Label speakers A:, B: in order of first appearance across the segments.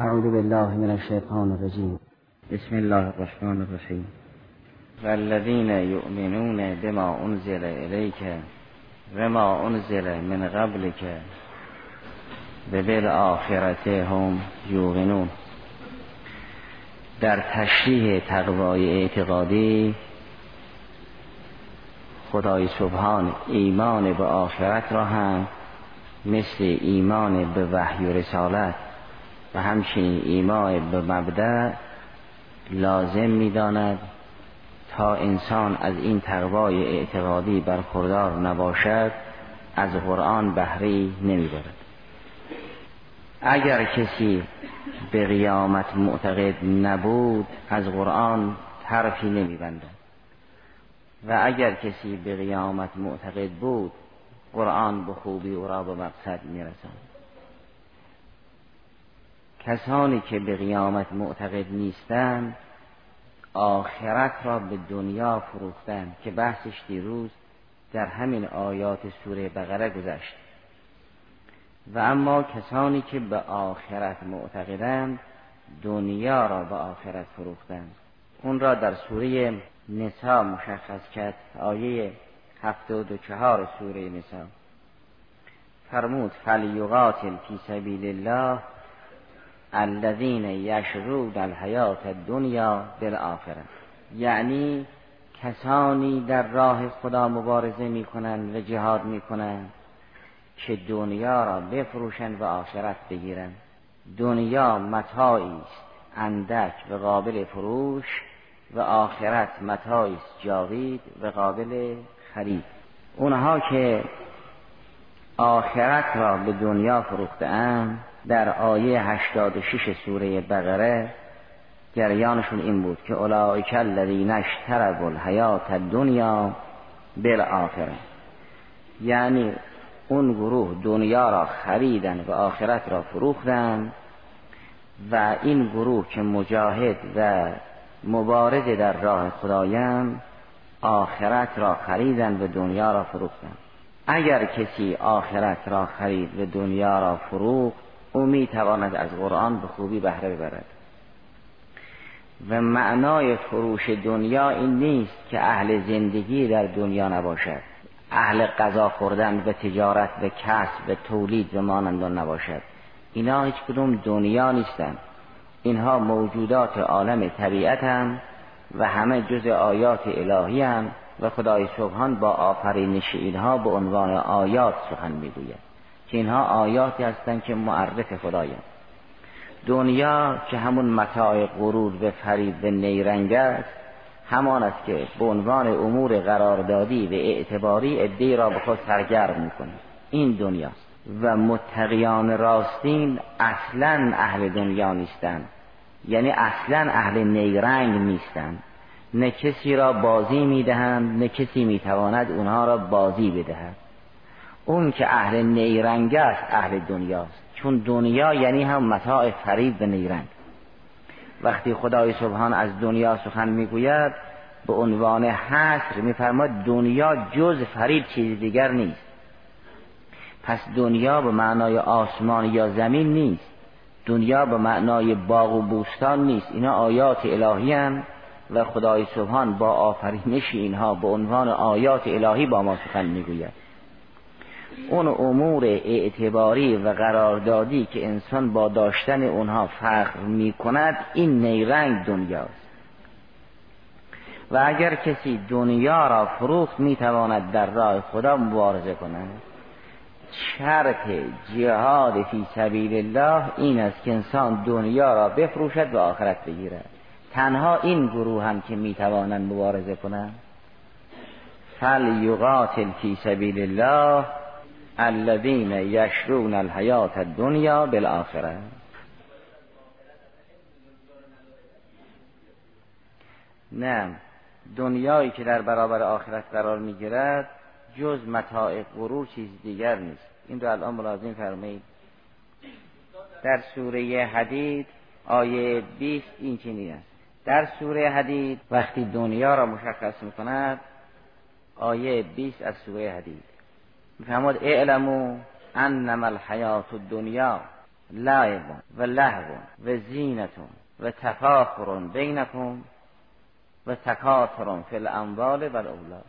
A: اعوذ بالله من الشیطان الرجیم
B: بسم الله الرحمن الرحیم والذین یؤمنون بما انزل الیک و ما انزل من قبلک و بالآخرت هم در تشریح تقوای اعتقادی خدای سبحان ایمان به آخرت را هم مثل ایمان به وحی و رسالت و همچنین ایمان به مبدع لازم می‌داند تا انسان از این تقوای اعتقادی برخوردار نباشد از قرآن بهری نمی‌برد. اگر کسی به قیامت معتقد نبود از قرآن طرفی نمیبندد. و اگر کسی به قیامت معتقد بود قرآن به خوبی او را به مقصد میرساند. کسانی که به قیامت معتقد نیستند آخرت را به دنیا فروختند که بحثش دیروز در همین آیات سوره بقره گذشت. و اما کسانی که به آخرت معتقدند دنیا را به آخرت فروختند. اون را در سوره نسا مشخص کرد آیه هفتاد و چهار سوره نسا فرمود فلیقاتل فی سبیل الله الذین یشرون الحیات الدنیا بالآخره. یعنی کسانی در راه خدا مبارزه می‌کنند و جهاد می‌کنند که دنیا را بفروشند و آخرت بگیرند دنیا متاعی است اندک و قابل فروش و آخرت متاعی است جاوید و قابل خرید. اونها که آخرت را به دنیا فروخته اند در آیه 86 سوره بقره جریانشون این بود که اولئک الذین اشتروا الحیات الدنیا بالآخره. یعنی اون گروه دنیا را خریدن و آخرت را فروختن و این گروه که مجاهد و مبارز در راه خدایند آخرت را خریدن و دنیا را فروختن. اگر کسی آخرت را خرید و دنیا را فروخت او می تواند از قرآن به خوبی بهره ببرد. و معنای فروش دنیا این نیست که اهل زندگی در دنیا نباشد. اهل غذا خوردن و تجارت و کسب و تولید و مانند نباشد. اینا هیچ کدوم دنیا نیستند. اینها موجودات عالم طبیعت هم و همه جز آیات الهی هم و خدای سبحان با آفرینش اینها به عنوان آیات سخن می‌گوید. که اینها آیاتی هستند که معرف خدایند دنیا که همون متاع غرور و فریب و نیرنگ است همان است که به عنوان امور قراردادی و اعتباری ادهی را به خود سرگرم می‌کنه. این دنیاست. و متقیان راستین اصلا اهل دنیا نیستند. یعنی اصلا اهل نیرنگ نیستند. نه کسی را بازی می‌دهند نه کسی می‌تواند اونها را بازی بدهد. اون که اهل نیرنگ است اهل دنیاست. چون دنیا یعنی هم متاع فریب و نیرنگ. وقتی خدای سبحان از دنیا سخن می‌گوید به عنوان حصر میفرماد دنیا جز فریب چیز دیگر نیست. پس دنیا به معنای آسمان یا زمین نیست. دنیا به معنای باغ و بوستان نیست. اینا آیات الهی هم و خدای سبحان با آفرینش اینها به عنوان آیات الهی با ما سخن می‌گوید. اون امور اعتباری و قراردادی که انسان با داشتن اونها فخر می کند این نیرنگ دنیاست. و اگر کسی دنیا را فروخت می تواند در راه خدا مبارزه کند. شرط جهاد فی سبیل الله این است که انسان دنیا را بفروشد و آخرت بگیرد. تنها این گروه هم که می توانند مبارزه کنند. فل یقاتل فی سبیل الله الذین یشرون الحیات الدنیا بالآخره. نه دنیایی که در برابر آخرت قرار می‌گیرد جز متاع غرور چیز دیگر نیست. این رو الان ملازم فرمایید. در سوره حدید آیه 20 این چنین است. در سوره حدید وقتی دنیا را مشخص می‌کند آیه 20 از سوره حدید. میفرماد اعلمو انما الحیات الدنیا لعب و لهو و زینتون و تفاخر بینکم و تکاثر فی الاموال و الاولاد.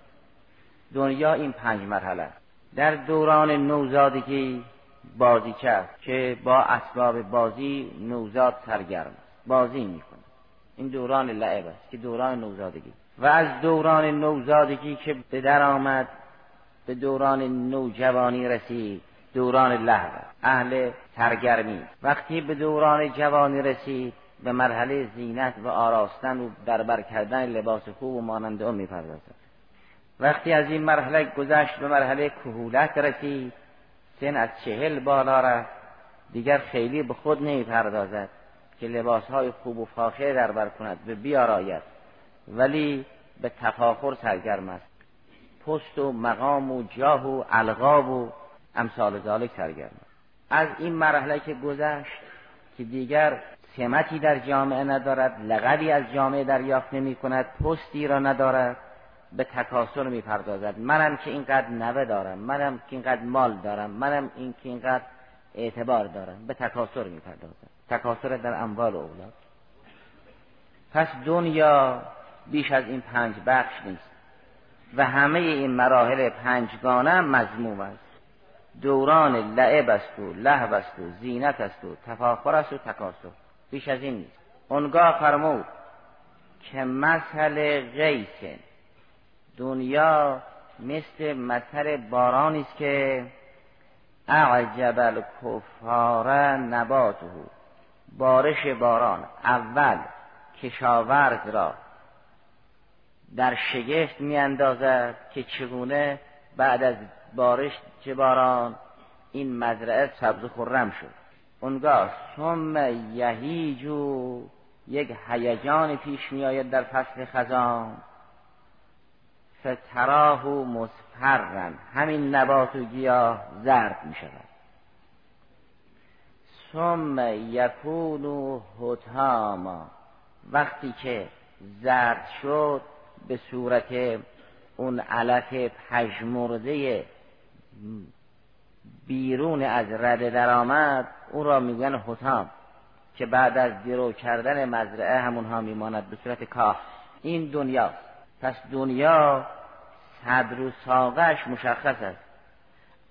B: دنیا این پنج مرحله در دوران نوزادگی بازی کرد که با اسباب بازی نوزاد سرگرم بازی می‌کنه. این دوران لعب است که دوران نوزادگی و از دوران نوزادگی که به در آمد به دوران نوجوانی رسید دوران لحظه اهل سرگرمی. وقتی به دوران جوانی رسید به مرحله زینت و آراستن و بربر کردن لباس خوب و مانند اون می‌پردازد. وقتی از این مرحله گذشت به مرحله کهولت رسید سن از چهل بالا رفت. دیگر خیلی به خود نمی‌پردازد که لباسهای خوب و فاخر در بر کند به بیاراید ولی به تفاخر سرگرم است. پست و مقام و جاه و القاب و امثال ذالک سرگرم. از این مرحله که گذشت که دیگر سمتی در جامعه ندارد لقبی از جامعه دریافت نمی کند پستی را ندارد به تکاسر می پردازد منم که اینقدر نوه دارم منم که اینقدر مال دارم منم این که اینقدر اعتبار دارم به تکاسر می پردازد تکاسر در اموال اولاد. پس دنیا بیش از این پنج بخش نیست. و همه این مراحل پنجگانه مضموم است. دوران لعب است و لهو است و زینت است و تفاخر است و تکاسر بیش از این نیست. اونگاه فرمود که مثل غیث دنیا مثل مثل بارانی است که اعجب الکفار نباته. بارش باران اول کشاورز را در شگفت میاندازد که چگونه بعد از بارش چه باران این مزرعه سبز خرم شد. اونگاه ثم یهیجو یک هیجان پیش میآید در فصل خزان. فتراه مصفرن. همین نبات و گیاه زرد می شود ثم یکون حتاما وقتی که زرد شد به صورت اون علف پژمرده بیرون از رده درآمد اون را میگن حتام که بعد از درو کردن مزرعه همونها میماند به صورت کاه. این دنیا. پس دنیا صدر و ساقش مشخص است.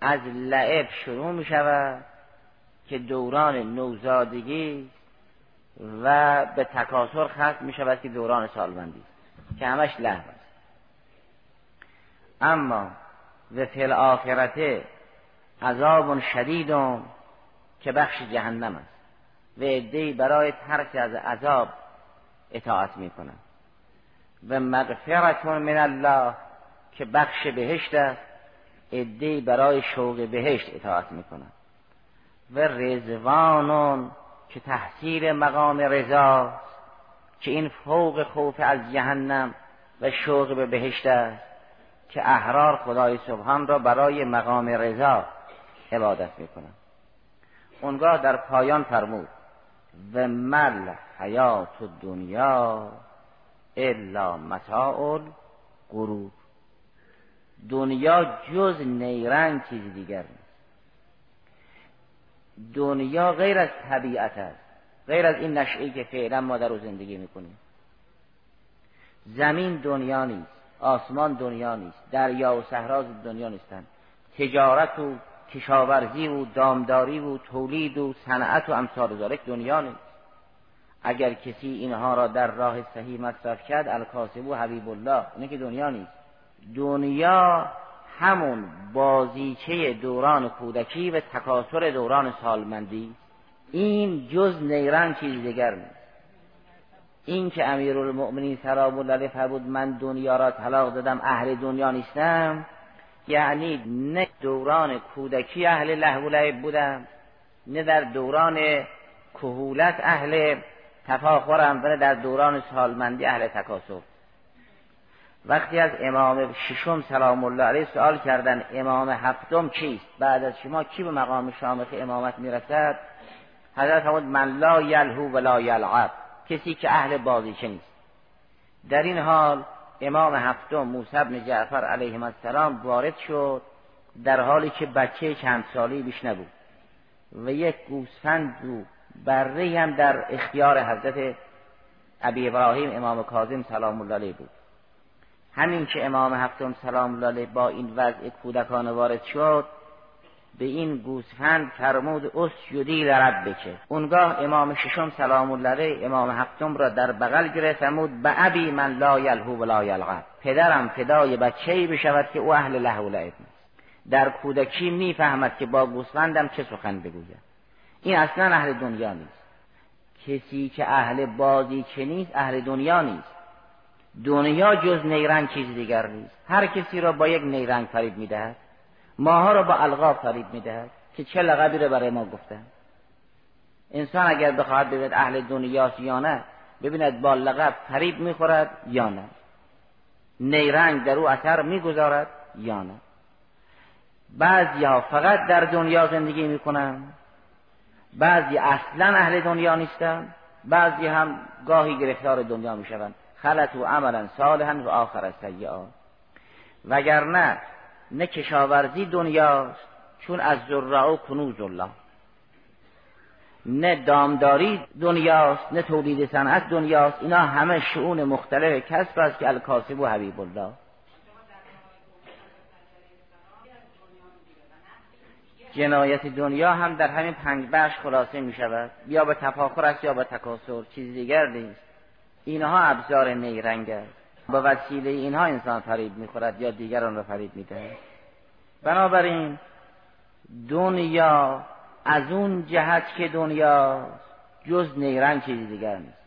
B: از لعب شروع می شود که دوران نوزادگی و به تکاسر ختم می شود که دوران سالمندی. که همش لحو است. اما و فی آخرته عذاب شدید که بخش جهنم است. و عدهای برای ترک از عذاب اطاعت می کنند و مغفرت من الله که بخش بهشت است عدهای برای شوق بهشت اطاعت می کنند و رزوانون که تحصیل مقام رضا که این فوق خوف از جهنم و شوق به بهشت است که احرار خدای سبحان را برای مقام رضا عبادت می‌کنند اونگاه در پایان فرمود و مل حیات دنیا الا متاع غرور. دنیا جز نیرنگ چیز دیگر نیست. دنیا غیر از طبیعت است. غیر از این نشعی که فعلا ما در زندگی می‌کنیم. زمین دنیا نیست آسمان دنیا نیست دریا و صحرا دنیا نیستند. تجارت و کشاورزی و دامداری و تولید و صنعت و امثال ذالک دنیا نیست. اگر کسی اینها را در راه صحیح مصرف کرد الکاسب و حبیب الله اینه که دنیا نیست. دنیا همون بازیچه دوران کودکی و تکاسر دوران سالمندی. این جز نیران چیز دیگر نیست. این که المؤمنین سلام الله علیه فرمود من دنیا را طلاق دادم اهل دنیا نیستم. یعنی نه دوران کودکی اهل لهو لعب بودم نه در دوران کهولت اهل تفاخرم و در دوران سالمندی اهل تکاسر وقتی از امام ششم سلام الله علیه سوال کردن امام هفتم کیست بعد از شما کی به مقام شامخ امامت می‌رسد؟ حضرت فرمود من لا یلهو ولا یلعب. کسی که اهل بازیچه نیست. در این حال امام هفتم موسی بن جعفر علیه السلام وارد شد در حالی که بچه چند سالی بیش نبود. و یک گوسفند و بره هم در اختیار حضرت ابی ابراهیم امام کاظم سلام الله علیه بود. همین که امام هفتم سلام الله علیه با این وضع کودکان وارد شد به این گوسفند فرمود اسجدی لرب بکه. اونگاه امام ششم سلام الله امام هفتم را در بغل گرفت فرمود به ابی من لا یلهو و لا یلغب. پدرم فدای بچه ای بشود که او اهل لهو لعب در کودکی می‌فهمد که با گوسفندم چه سخن بگوید. این اصلا اهل دنیا نیست. کسی که اهل بازی چه نیست اهل دنیا نیست. دنیا جز نیرنگ چیز دیگر نیست. هر کسی را با یک نیرنگ فریب می‌دهد. ماها را با القاب فریب می‌دهد که چه لقبی را برای ما گفتن انسان اگر بخواهد ببیند اهل دنیاست یا نه ببیند با لقب فریب می‌خورد یا نه. نیرنگ در او اثر می‌گذارد یا نه. بعضی ها فقط در دنیا زندگی می‌کنن بعضی اصلا اهل دنیا نیستن بعضی هم گاهی گرفتار دنیا می‌شوند. خلط و عملا صالحا و آخر سیعا وگرنه نه کشاورزی دنیاست چون از ذرا و کنوز الله نه دامداری دنیاست نه تولید صنعت دنیاست اینا همه شعون مختلف کسب است که الکاسب و حبیب الله. جنایت دنیا هم در همین پنج بخش خلاصه می شود. یا به تفاخر است یا به تکاسر چیز دیگر نیست. اینها ابزار نیرنگ است. با وسیله اینها انسان فریب می‌خورد یا دیگران را فریب می‌دهد. بنابراین دنیا از اون جهت که دنیا جز نیرنگ چیزی دیگر نیست.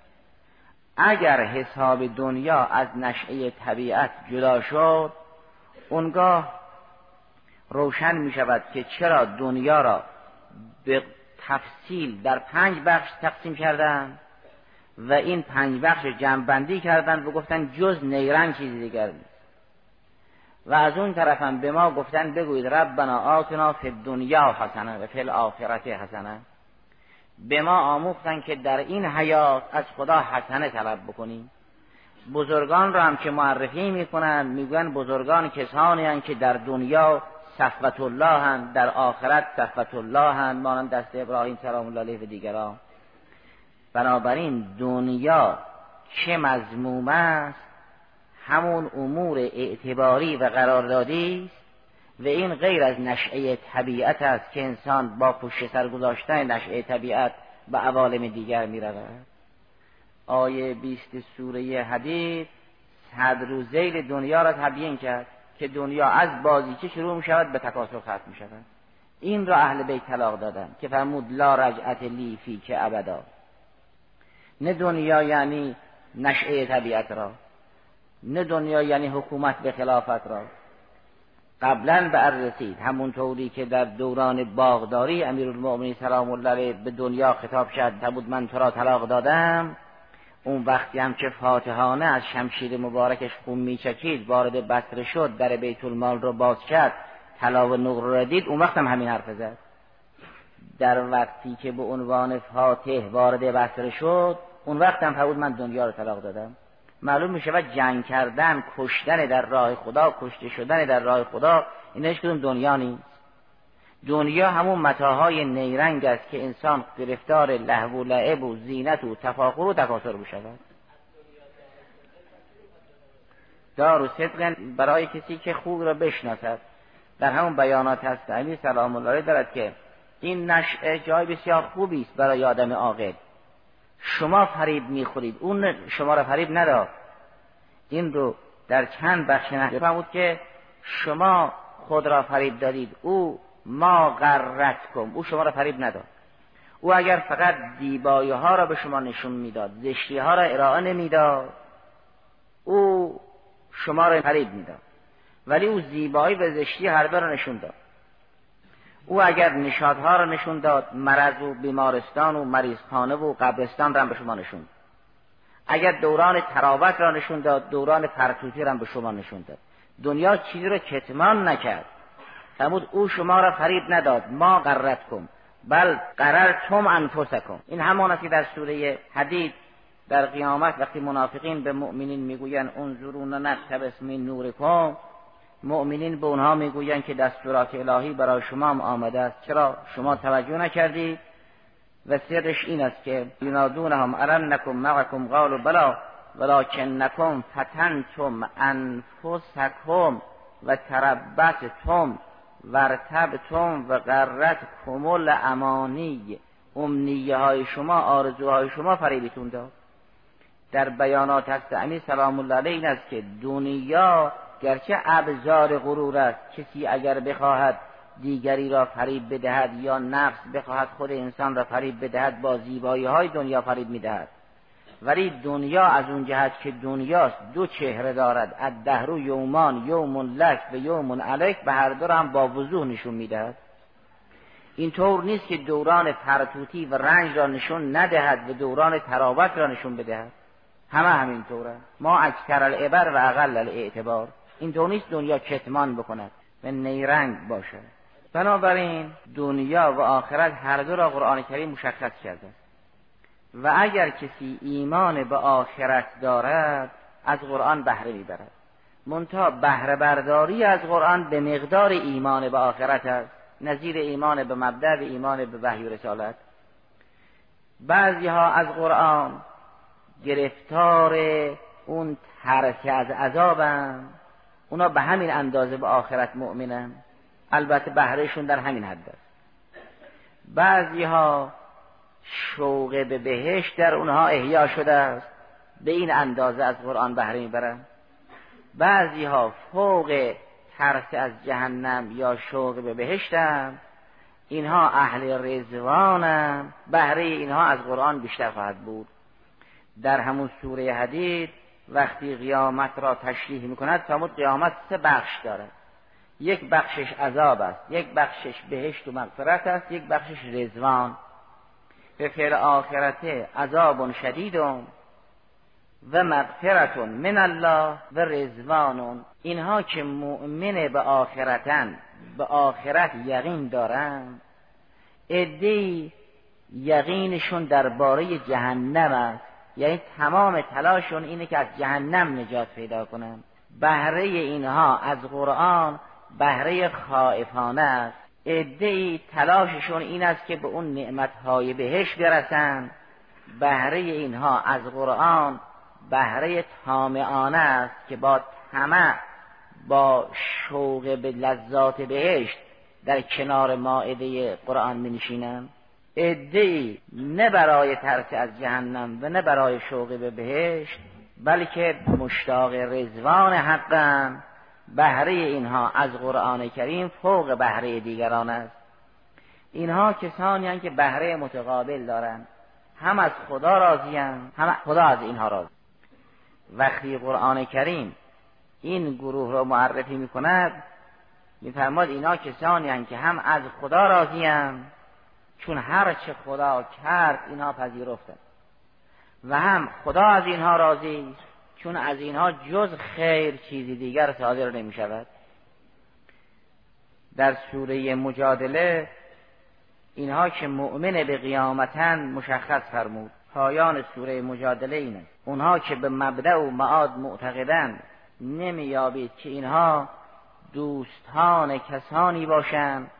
B: اگر حساب دنیا از نشعه طبیعت جدا شد اونگاه روشن می شود که چرا دنیا را به تفصیل در پنج بخش تقسیم کردن؟ و این پنج بخش جمعبندی کردن و گفتن جز نیرنگ چیزی دیگر نیست. و از اون طرفم به ما گفتن بگویید ربنا آتنا فی دنیا حسنه و فی الاخرت حسنه به ما آموختن که در این حیات از خدا حسنه طلب بکنیم. بزرگان را هم که معرفی می‌کنن میگن بزرگان کسانی هستند که در دنیا صفوت الله هم در آخرت صفوت الله هم مانند دست ابراهیم سلام الله علیه و دیگران. بنابراین دنیا چه مضموم است همون امور اعتباری و قراردادی است و این غیر از نشعه طبیعت است که انسان با پشت سر گذاشتن نشعه طبیعت به عوالم دیگر می رود آیه بیست سوره حدید صدر و زیل دنیا را تبیین کرد که دنیا از بازیچه شروع می شود به تکاسر ختم می شود این را اهل بیت طلاق دادن که فرمود لا رجعت لی فی که ابدا. نه دنیا یعنی نشعه طبیعت را نه دنیا یعنی حکومت به خلافت را. قبلا به رسید همونطوری که در دوران باغداری امیرالمؤمنین سلام الله به دنیا خطاب شد بود من تو را طلاق دادم. اون وقتی هم که فاتحانه از شمشیر مبارکش خون میچکید وارد بسره شد در بیت المال رو باز کرد طلا و نقر را دید اون وقت هم همین حرف زد. در وقتی که به عنوان فاتح وارد بسره شد اون وقت هم فرمود من دنیا رو طلاق دادم. معلوم می شود جنگ کردن کشتن در راه خدا کشته شدن در راه خدا این هیچ کدوم دنیا نیست. دنیا همون متاهای نیرنگ است که انسان گرفتار لهو و لعب و زینت و تفاخر و تکاثر بشود دار و صدق برای کسی که خوب را بشناسد. در همون بیانات هست علی سلام الله دارد که این نشعه جای بسیار خوبی است برای آدم عاقل. شما فریب می‌خورید. اون شما را فریب نداد. این رو در چند بخش نحوه بود که شما خود را فریب دادید. او ما غرت کن او شما را فریب نداد. او اگر فقط دیبایی ها را به شما نشون می‌داد زشتی ها را ارائه نمی‌داد او شما را فریب می‌داد. ولی او زیبایی و زشتی هر را نشون داد. او اگر نشادها را نشون داد مرض و بیمارستان و مریضخانه و قبرستان را به شما نشون اگر دوران تراوت را نشون داد دوران پرتوتی را به شما نشون داد. دنیا چیزی را کتمان نکرد. فرمود او شما را فریب نداد. ما قررت کن. بل قررتم انفسکم. این همان است که در سوره حدید در قیامت وقتی منافقین به مؤمنین می‌گویند انظرونا نقتبس من نورکم مؤمنین به اونها می‌گویند که دستورات الهی برای شما هم آمده است. چرا؟ شما توجه نکردید و سرش این است که ینادونهم ارنکم معکم قالوا بلا ولکنکم فتنتم انفسکم و تربتتم ورتبتم و غرت کمل امانی امنیه های شما آرزوهای شما فریبتون داد. در بیانات هست امیر سلام الله علیه این است که دنیا گرچه ابزار غرور است کسی اگر بخواهد دیگری را فریب بدهد یا نفس بخواهد خود انسان را فریب بدهد با زیبایی های دنیا فریب می‌دهد. ولی دنیا از اون جهت که دنیاست دو چهره دارد. از دهرو یومان یوم لک و یوم علیک به هر دو هم با وضوح نشون می‌دهد. اینطور نیست که دوران فرتوتی و رنج را نشون ندهد و دوران تراوت را نشون بدهد. همه همینطوره. ما اکثر العبر و اقل الاعتبار. اینطور نیست دنیا کتمان بکند و نیرنگ باشد بنابراین دنیا و آخرت هر دو را قرآن کریم مشخص کرده. و اگر کسی ایمان به آخرت دارد از قرآن بهره می‌برد. منتها بهره برداری از قرآن به مقدار ایمان به آخرت است. نظیر ایمان به مبدع و ایمان به وحی و رسالت. بعضی ها از قرآن گرفتار اون ترک از عذابن. اونا به همین اندازه به آخرت مؤمنن. البته بهرهشون در همین حد است. بعضی ها شوق به بهشت در اونها احیا شده است. به این اندازه از قرآن بهره می‌برن. بعضی ها فوق ترس از جهنم یا شوق به بهشتن اینها اهل رزوانن بهره اینها از قرآن بیشتر خواهد بود. در همون سوره حدید وقتی قیامت را تشریح می‌کند فرمود قیامت سه بخش دارد. یک بخشش عذاب است یک بخشش بهشت و مغفرت است یک بخشش رزوان به فعل آخرته عذاب شدید و مغفرت من الله و رزوان اینها که مؤمن به آخرتن به آخرت یقین دارند ادهی یقینشون درباره جهنم است. یعنی تمام تلاششون اینه که از جهنم نجات پیدا کنن. بهره اینها از قرآن بهره خائفانه است. ادهی تلاششون این است که به اون نعمتهای بهش برسن. بهره اینها از قرآن بهره تامعانه است که با طمع با شوق به لذات بهشت در کنار ماعده قرآن می ادهی نه برای ترس از جهنم و نه برای شوق به بهشت بلکه مشتاق رزوان حقم. بهره اینها از قرآن کریم فوق بهره دیگران است. اینها کسانی هستند که بهره متقابل دارند. هم از خدا راضیان هم خدا از اینها راضی. وقتی قرآن کریم این گروه را معرفی می کند میفرماد اینها کسانی هستند که هم از خدا راضیان چون هر چه خدا کرد اینها پذیرفتند و هم خدا از اینها راضی چون از اینها جز خیر چیزی دیگر صادر نمی شود در سوره مجادله اینها که مؤمن به قیامتن مشخص فرمود. پایان سوره مجادله اینه. اونها که به مبدع و معاد معتقدن نمییابید که اینها دوستان کسانی باشند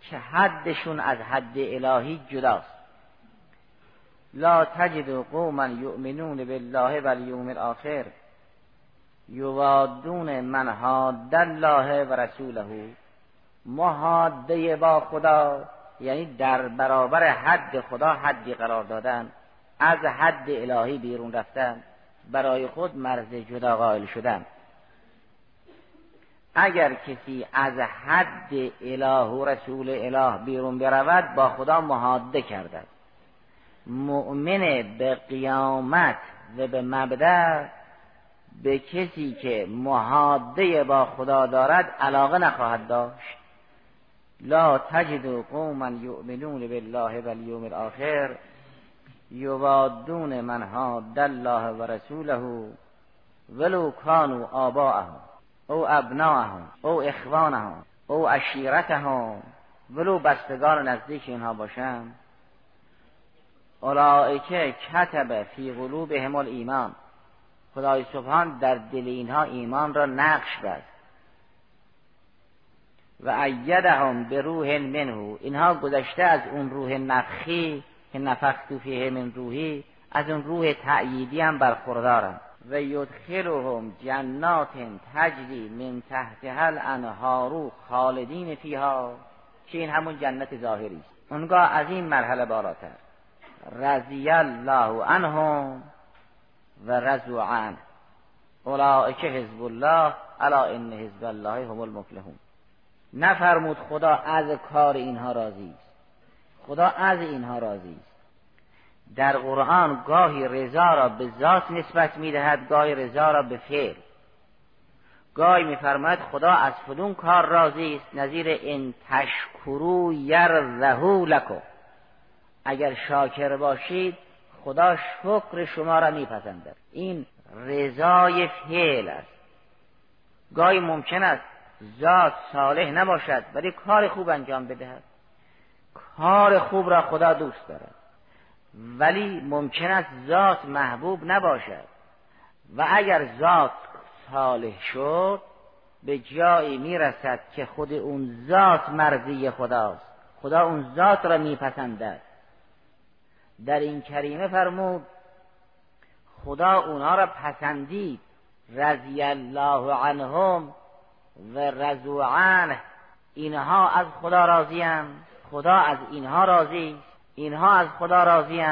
B: که حدشون از حد الهی جداست. لا تجد قوما یؤمنون بالله والیوم الاخر یوادون من حاد الله و رسوله. محاده با خدا یعنی در برابر حد خدا حدی قرار دادن از حد الهی بیرون رفتن برای خود مرز جدا قائل شدن. اگر کسی از حد اله و رسول اله بیرون برود با خدا محاده کرده مؤمن به قیامت و به مبدع به کسی که محاده با خدا دارد علاقه نخواهد داشت. لا تجد قوما یؤمنون بالله والیوم الاخر یوادون من حاد الله و رسوله ولو کانوا آباءهم. او ابناهم او اخوانهم او عشیرتهم. ولو بستگان نزدیک اینها باشند اولائکه کتب فی قلوبهم ایمان خدای سبحان در دل اینها ایمان را نقش بست و ایدهم به روح منه. اینها گذشته از اون روح نفخی که نفخت فیه من روحی از اون روح تأییدی هم برخوردارن. و یدخلهم جنات تجری من تحت هل انهارو خالدین فیها. که این همون جنت ظاهری است. اونگاه از این مرحله بالاتر. رضی الله عنهم و رضوا عنه. اولئک حزب الله الا ان حزب الله هم المفلحون. نفرمود خدا از کار اینها راضی است. خدا از اینها راضی است. در قرآن گاهی رضا را به ذات نسبت می‌دهد گاهی رضا را به فعل. گاهی میفرماید خدا از فلون کار راضی است. نظیر ان تشکرو یرضه لکم. اگر شاکر باشید خدا شکر شما را میپسندد. این رضای فعل است. گاهی ممکن است ذات صالح نباشد ولی کار خوب انجام بدهد. کار خوب را خدا دوست دارد. ولی ممکن است ذات محبوب نباشد. و اگر ذات صالح شد به جایی می‌رسد که خود اون ذات مرضی خداست. خدا اون ذات را میپسندد. در این کریمه فرمود خدا اونها را پسندید. رضی الله عنهم و رضو اینها از خدا راضی خدا از اینها راضی. اینها از خدا راضی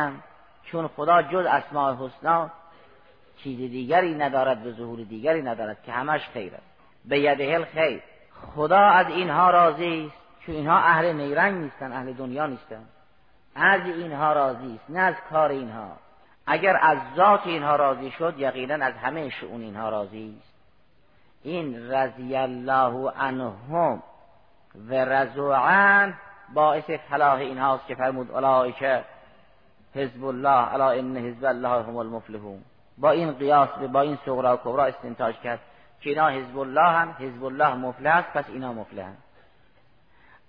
B: چون خدا جز اسماء حسنا چیز دیگری ندارد به ظهور دیگری ندارد که همش خیر است. به یده خیر. خدا از اینها راضی است چون اینها اهل نیرنگ نیستن اهل دنیا نیستن. از اینها راضی است نه از کار اینها. اگر از ذات اینها راضی شد یقینا از همه شؤون اینها راضی است. این رضی الله عنهم و رضوان باعث فلاح اینهاست که فرمود که حزب الله الا ان حزب الله هم المفلحون. با این قیاس با این صغرا و کبرا استنتاج کرد که اینا حزب الله هم حزب الله مفلح است پس اینا مفلح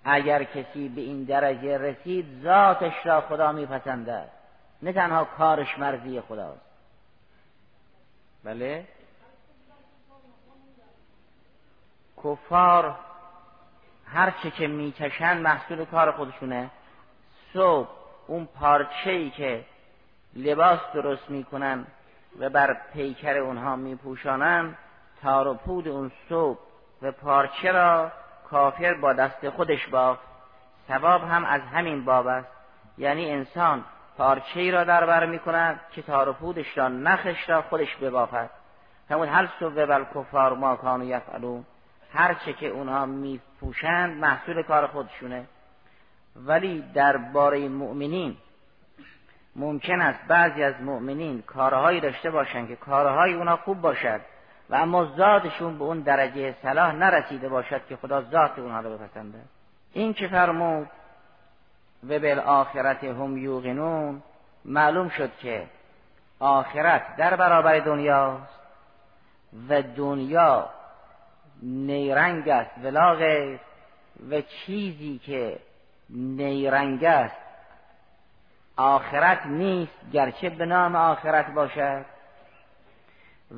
B: اگر کسی به این درجه رسید ذاتش را خدا میپسندد. نه تنها کارش مرضی خداست. بله؟ کفار هر چه که می‌کشن محصول کار خودشونه. صبح اون پارچه ای که لباس درست می‌کنن و بر پیکر اونها میپوشانن تار و پود اون صبح و پارچه را کافر با دست خودش بافت ثواب هم از همین باب است. یعنی انسان پارچه ای را در بر می‌کند که تار و پودش را نخش را خودش ببافد. همون هر صبح بل کفار ما کانو یفعلون. هر چه که اونها میپوشند محصول کار خودشونه. ولی درباره مؤمنین ممکن است بعضی از مؤمنین کارهایی داشته باشند که کارهای اونها خوب باشد و اما ذاتشون به اون درجه صلاح نرسیده باشد که خدا ذات اونها رو بپسنده. این که فرمود؟ و بالآخرت هم یوقنون. معلوم شد که آخرت در برابر دنیاست و دنیا نیرنگ است. ولا غیر و چیزی که نیرنگ است. آخرت نیست گرچه به نام آخرت باشد.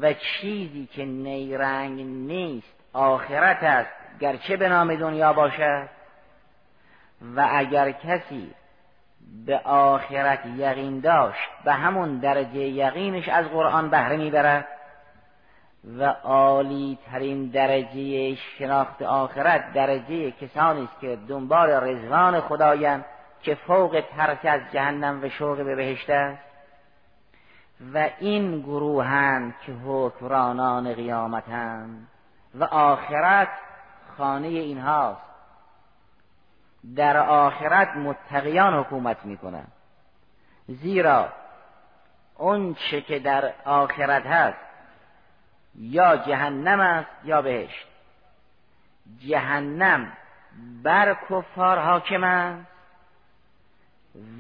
B: و چیزی که نیرنگ نیست آخرت است گرچه به نام دنیا باشد. و اگر کسی به آخرت یقین داشت به همون درجه یقینش از قرآن بهره می‌برد. و عالی ترین درجه شناخت آخرت درجه کسانی است که دنبال رضوان خدایند که فوق ترک از جهنم و شوق به بهشت است. و این گروهند که حکمرانان قیامتند و آخرت خانه اینهاست. در آخرت متقیان حکومت می‌کنند. زیرا اون چه که در آخرت هست یا جهنم است یا بهشت. جهنم بر کفار حاکم است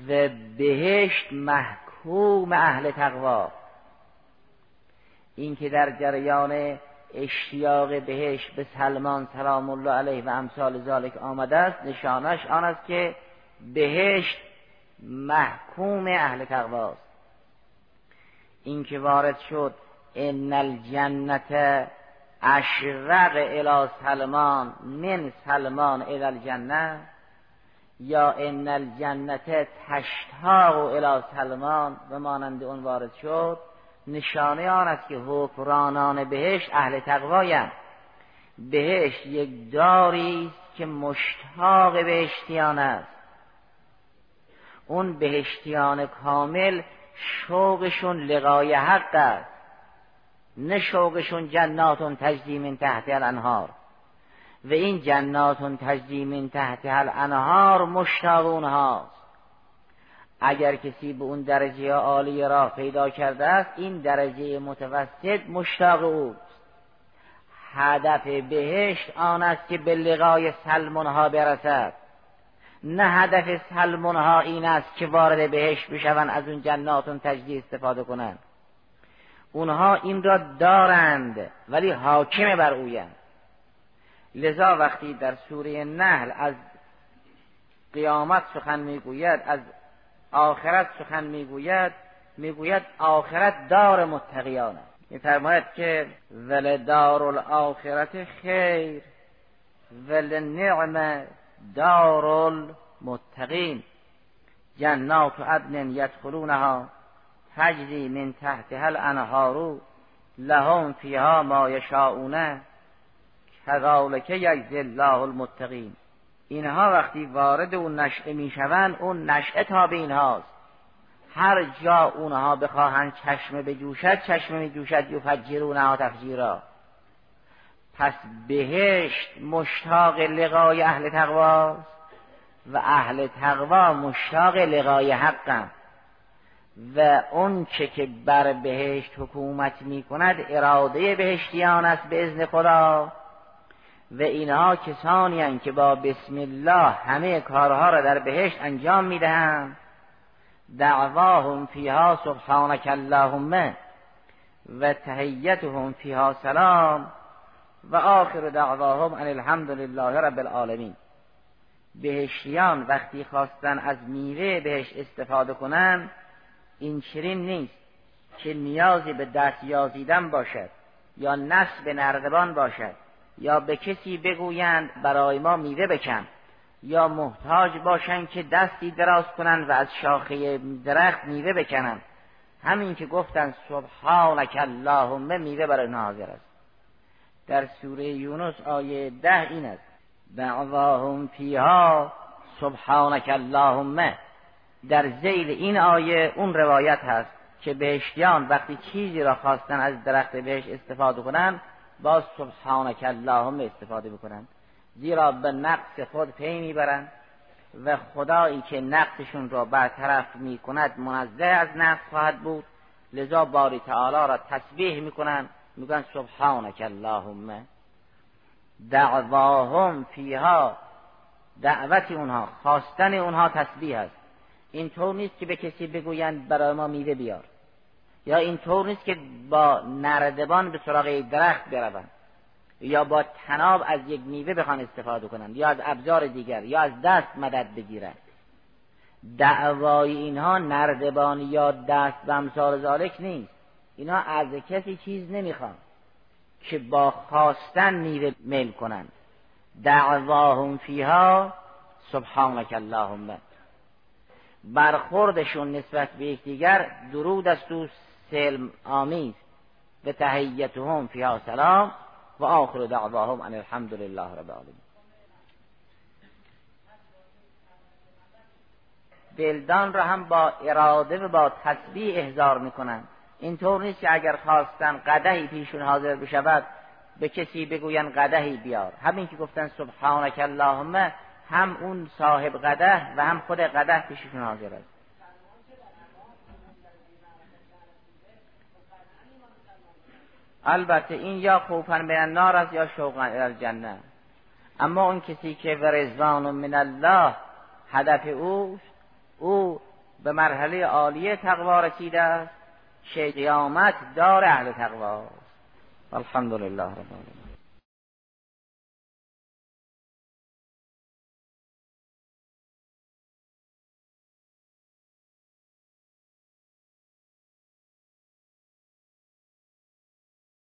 B: و بهشت محکوم اهل تقوا. این که در جریان اشتیاق بهشت به سلمان سلام الله علیه و امثال ذالک آمده است نشانش آن است که بهشت محکوم اهل تقواست این که وارد شد ان الجنت اشرق الى سلمان من سلمان الى الجنه یا ان الجنت تشتاق الى سلمان به مانند اون وارد شد نشانه آن است که حکمرانان بهشت اهل تقوایند بهشت یک داری است که مشتاق بهشتیان است. اون بهشتیان کامل شوقشون لقای حق است. نه شوقشون جناتون تجدی من تحت الانهار. و این جناتون تجدی من تحت الانهار مشتاق اونهاست اگر کسی به اون درجه عالی راه پیدا کرده است این درجه متوسط مشتاق اوست. هدف بهشت آن است که به لقای سلمونها برسد. نه هدف سلمونها این است که وارد بهشت بشوند از اون جناتون تجدید استفاده کنند. اونها این را دارند ولی حاکم بر اویند. لذا وقتی در سوره نحل از قیامت سخن می‌گوید از آخرت سخن می‌گوید می‌گوید آخرت دار متقیان است. میفرماید که ول دار الاخرت خیر ول نعم دار المتقین. جنات عدن یدخلونها. تجری من تحتها الانهار لهم فیها ما یشاؤون کذالک یجزی الله المتقین. اینها وقتی وارد اون نشعه می‌شوند اون نشعه تابع اینهاست هر جا اونها بخواهند چشمه بجوشد چشمه میجوشد یفجرونها تفجیرا پس بهشت مشتاق لقای اهل تقواست و اهل تقوا مشتاق لقای حقم و اون چه که بر بهشت حکومت می کند اراده بهشتیان است به ازن خدا. و اینها کسانی هستند که با بسم الله همه کارها را در بهشت انجام می‌دهند. دعواهم فیها سبحانک اللهم و تهیتهم فیها سلام و آخر دعواهم ان الحمد لله رب العالمین. بهشتیان وقتی خواستن از میوه بهش استفاده کنند این چنین نیست که نیازی به دست یازیدن باشد یا نصب نردبان باشد یا به کسی بگویند برای ما میوه بکن یا محتاج باشند که دستی دراز کنند و از شاخه درخت میوه بکنند. همین که گفتند سبحانک اللهم میوه برای ناظر است. در سوره یونس آیه ده این است. دعواهم فیها سبحانک اللهم. در زیل این آیه اون روایت هست که بهشتیان وقتی چیزی را خواستن از درخت بهش استفاده کنند باز سبحانک اللهم استفاده بکنند. زیرا به نقص خود پی می‌برند و خدایی که نقصشون را برطرف می کند منزه از نقص خواهد بود. لذا باری تعالی را تسبیح می‌کنند میگن سبحانک اللهم. دعواهم فیها دعوت اونها خواستن اونها تسبیح است. این طور نیست که به کسی بگویند برای ما میوه بیار. یا این طور نیست که با نردبان به سراغ درخت بروند. یا با تناب از یک میوه بخوان استفاده کنند. یا از ابزار دیگر. یا از دست مدد بگیرند. دعوای اینها نردبان یا دست و امثال ذالک نیست. اینها از کسی چیز نمی‌خوان که با خواستن میوه میل کنند. دعواهم فیها سبحانک اللهم. برخوردشون نسبت به یکدیگر درود است و سلم آمیز به تحییتهم فیها سلام و آخر دعواهم ان الحمد لله رب العالمین. دلدان را هم با اراده و با تسبیح احضار می‌کنند. اینطور نیست که اگر خواستن قدهی پیشون حاضر بشود به کسی بگوین قدهی بیار. همین که گفتن سبحانک اللهم هم اون صاحب قده و هم خود قده پیششون حاضر است. البته این یا خوفن به نار است یا شوقا الجنه. اما اون کسی که ورزوان من الله هدف اوست او به مرحله عالیه تقوا رسیده است که قیامت دار اهل تقوا است. الحمد لله رب العالمین.